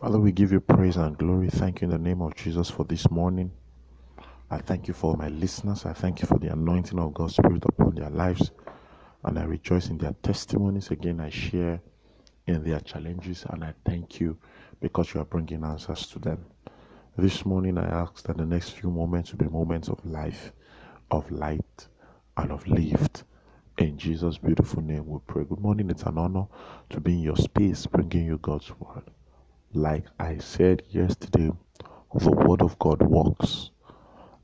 Father, we give you praise and glory. Thank you in the name of Jesus for this morning. I thank you for my listeners. I thank you for the anointing of God's Spirit upon their lives. And I rejoice in their testimonies. Again, I share in their challenges. And I thank you because you are bringing answers to them. This morning, I ask that the next few moments will be moments of life, of light, and of lift. In Jesus' beautiful name, we pray. Good morning. It's an honor to be in your space, bringing you God's word. Like I said yesterday, the word of God works.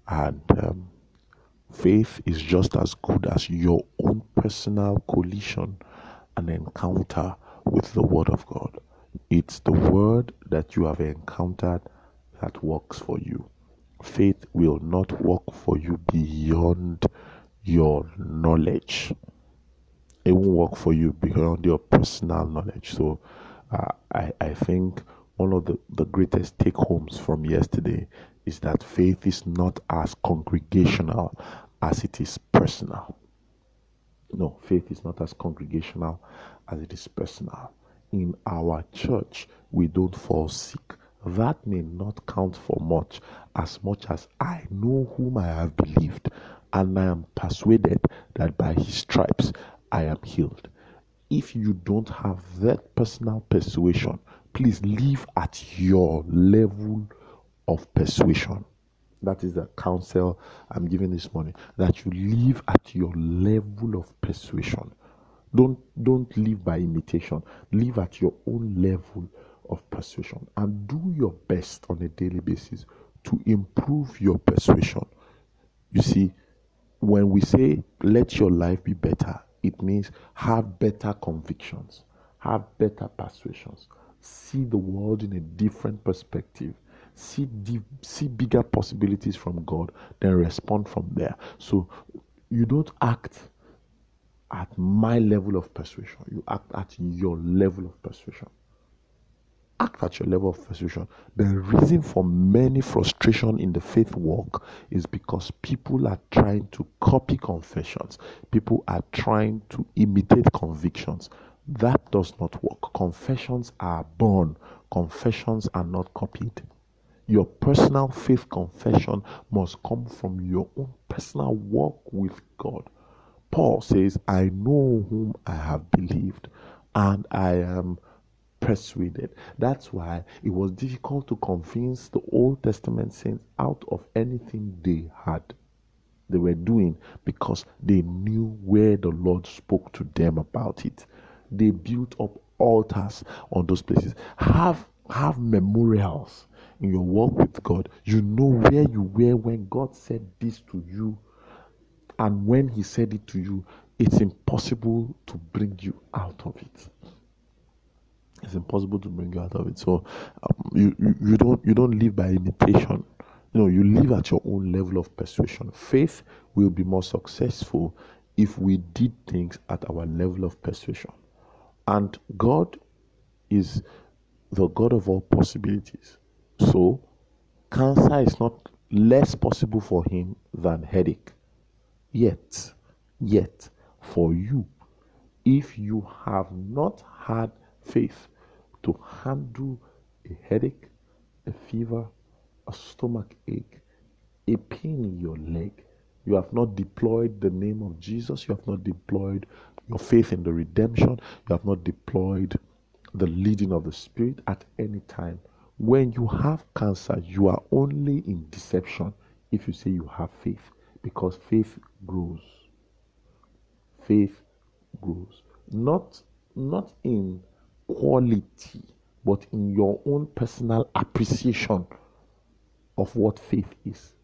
And um, faith is just as good as your own personal collision and encounter with the word of God. It's the word that you have encountered that works for you. Faith will not work for you beyond your knowledge. It won't work for you beyond your personal knowledge. So uh, I, I think one of the, the greatest take homes from yesterday is that faith is not as congregational as it is personal. No, faith is not as congregational as it is personal. In our church, we don't fall sick. That may not count for much, as much as I know whom I have believed, and I am persuaded that by his stripes I am healed. If you don't have that personal persuasion, please live at your level of persuasion. That is the counsel I'm giving this morning. That you live at your level of persuasion. Don't don't live by imitation. Live at your own level of persuasion and do your best on a daily basis to improve your persuasion. You see, when we say let your life be better, it means have better convictions, have better persuasions, see the world in a different perspective see deep, see bigger possibilities from god then respond from there. So you don't act at my level of persuasion. You act at your level of persuasion act at your level of persuasion the reason for many frustration in the faith walk is because people are trying to copy confessions people are trying to imitate convictions that does not work. Confessions are born, confessions are not copied. Your personal faith confession must come from your own personal walk with God. Paul says, I know whom I have believed, and I am persuaded. That's why it was difficult to convince the Old Testament saints out of anything they had they were doing because they knew where the Lord spoke to them about it they built up altars on those places. Have have memorials in your walk with God. You know where you were when God said this to you, and when He said it to you, it's impossible to bring you out of it. It's impossible to bring you out of it. So um, you, you you don't you don't live by imitation. You know you live at your own level of persuasion. Faith will be more successful if we did things at our level of persuasion. And God is the God of all possibilities. So, cancer is not less possible for him than headache. Yet, yet, for you, if you have not had faith to handle a headache, a fever, a stomach ache, a pain in your leg, you have not deployed the name of Jesus, you have not deployed your faith in the redemption, you have not deployed the leading of the Spirit at any time. When you have cancer, you are only in deception if you say you have faith, because faith grows. Faith grows. Not, not in quality, but in your own personal appreciation of what faith is.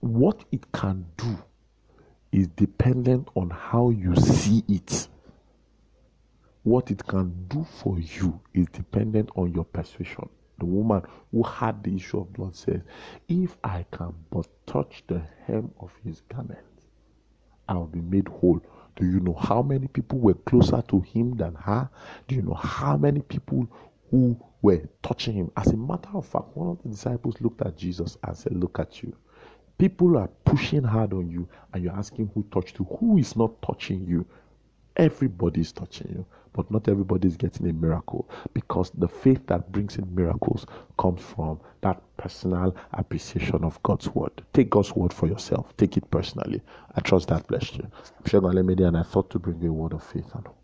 What it can do is dependent on how you see it. What it can do for you is dependent on your persuasion. The woman who had the issue of blood says, If I can but touch the hem of his garment, I will be made whole. Do you know how many people were closer to him than her? Do you know how many people who were touching him? As a matter of fact, one of the disciples looked at Jesus and said, Look at you. People are pushing hard on you, and you're asking who touched you. Who is not touching you? Everybody is touching you, but not everybody is getting a miracle because the faith that brings in miracles comes from that personal appreciation of God's word. Take God's word for yourself, take it personally. I trust that blessed you. I'm sure and I thought to bring you a word of faith and hope.